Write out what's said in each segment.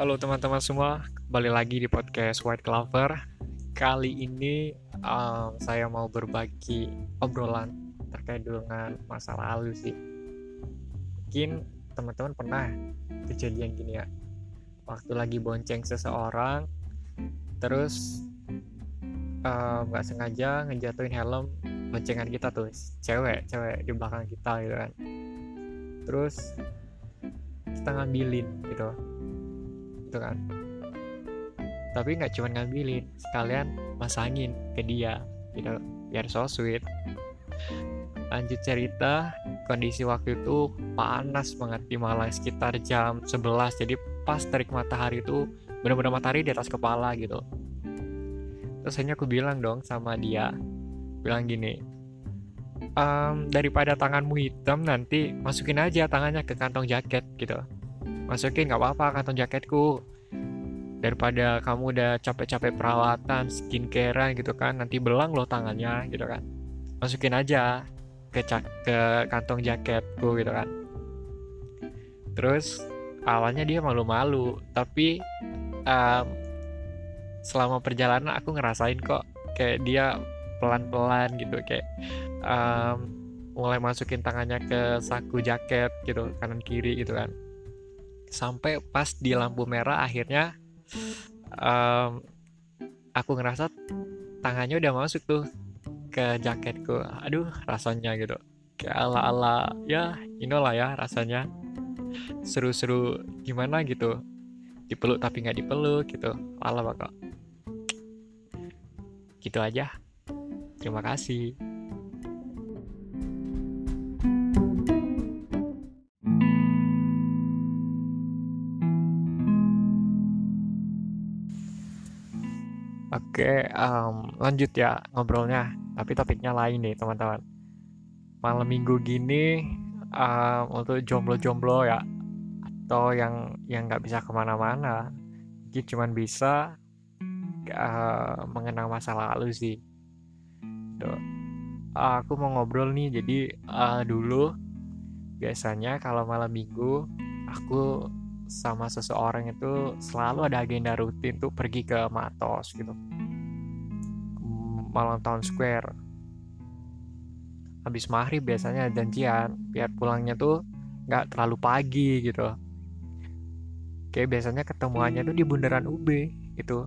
Halo teman-teman semua, kembali lagi di podcast White Clover. Kali ini um, saya mau berbagi obrolan terkait dengan masa lalu sih. Mungkin teman-teman pernah kejadian gini ya, waktu lagi bonceng seseorang, terus nggak um, sengaja ngejatuhin helm boncengan kita tuh, cewek, cewek di belakang kita gitu kan. Terus kita ngambilin gitu gitu kan. Tapi nggak cuma ngambilin sekalian masangin ke dia gitu biar so sweet. Lanjut cerita kondisi waktu itu panas banget di Malang sekitar jam 11 jadi pas terik matahari itu benar-benar matahari di atas kepala gitu. Terus akhirnya aku bilang dong sama dia bilang gini um, daripada tanganmu hitam nanti masukin aja tangannya ke kantong jaket gitu masukin nggak apa-apa kantong jaketku. Daripada kamu udah capek-capek perawatan skincare gitu kan nanti belang loh tangannya gitu kan. Masukin aja ke ke kantong jaketku gitu kan. Terus awalnya dia malu-malu tapi um, selama perjalanan aku ngerasain kok kayak dia pelan-pelan gitu kayak um, mulai masukin tangannya ke saku jaket gitu kanan kiri gitu kan sampai pas di lampu merah akhirnya um, aku ngerasa tangannya udah masuk tuh ke jaketku. Aduh rasanya gitu. Kayak ala ala ya inilah ya rasanya. Seru-seru gimana gitu. Dipeluk tapi nggak dipeluk gitu. Ala bakal gitu aja. Terima kasih Oke, um, lanjut ya ngobrolnya. Tapi topiknya lain nih teman-teman. Malam minggu gini um, untuk jomblo-jomblo ya atau yang yang nggak bisa ke mana-mana, mungkin cuman bisa uh, mengenang masa lalu sih. Tuh. aku mau ngobrol nih. Jadi uh, dulu biasanya kalau malam minggu aku sama seseorang itu selalu ada agenda rutin tuh pergi ke Matos gitu. Malam tahun square. Habis maghrib biasanya janjian biar pulangnya tuh nggak terlalu pagi gitu. Kayak biasanya ketemuannya tuh di bundaran UB gitu.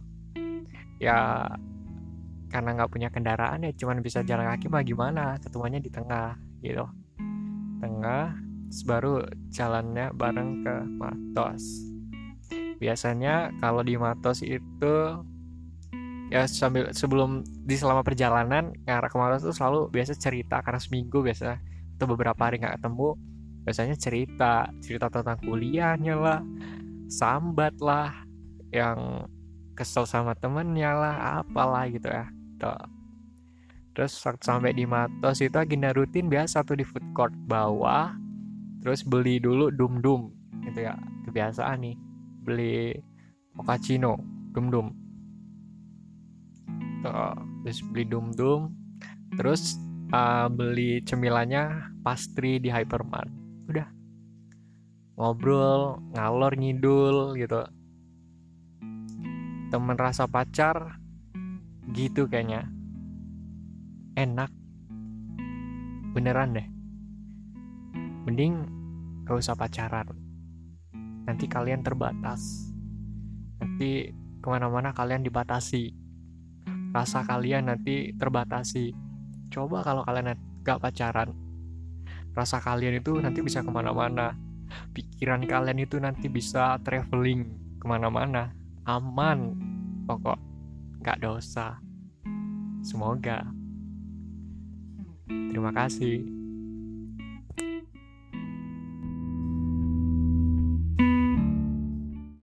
Ya karena nggak punya kendaraan ya cuman bisa jalan kaki mah gimana? Ketemuannya di tengah gitu. Tengah baru jalannya bareng ke Matos biasanya kalau di Matos itu ya sambil sebelum di selama perjalanan ngarah ke Matos itu selalu biasa cerita karena seminggu biasa atau beberapa hari nggak ketemu biasanya cerita cerita tentang kuliahnya lah sambat lah yang kesel sama temennya lah apalah gitu ya tuh. terus waktu sampai di Matos itu agenda rutin biasa tuh di food court bawah terus beli dulu dum dum gitu ya kebiasaan nih. Beli mochaccino dum dum terus beli dum dum terus uh, beli cemilannya pastry di hypermart. Udah. Ngobrol ngalor ngidul gitu. Temen rasa pacar gitu kayaknya. Enak. Beneran deh mending gak usah pacaran. Nanti kalian terbatas. Nanti ke mana-mana kalian dibatasi. Rasa kalian nanti terbatasi. Coba kalau kalian gak pacaran rasa kalian itu nanti bisa ke mana-mana. Pikiran kalian itu nanti bisa traveling ke mana-mana. Aman pokok. Gak dosa. Semoga. Terima kasih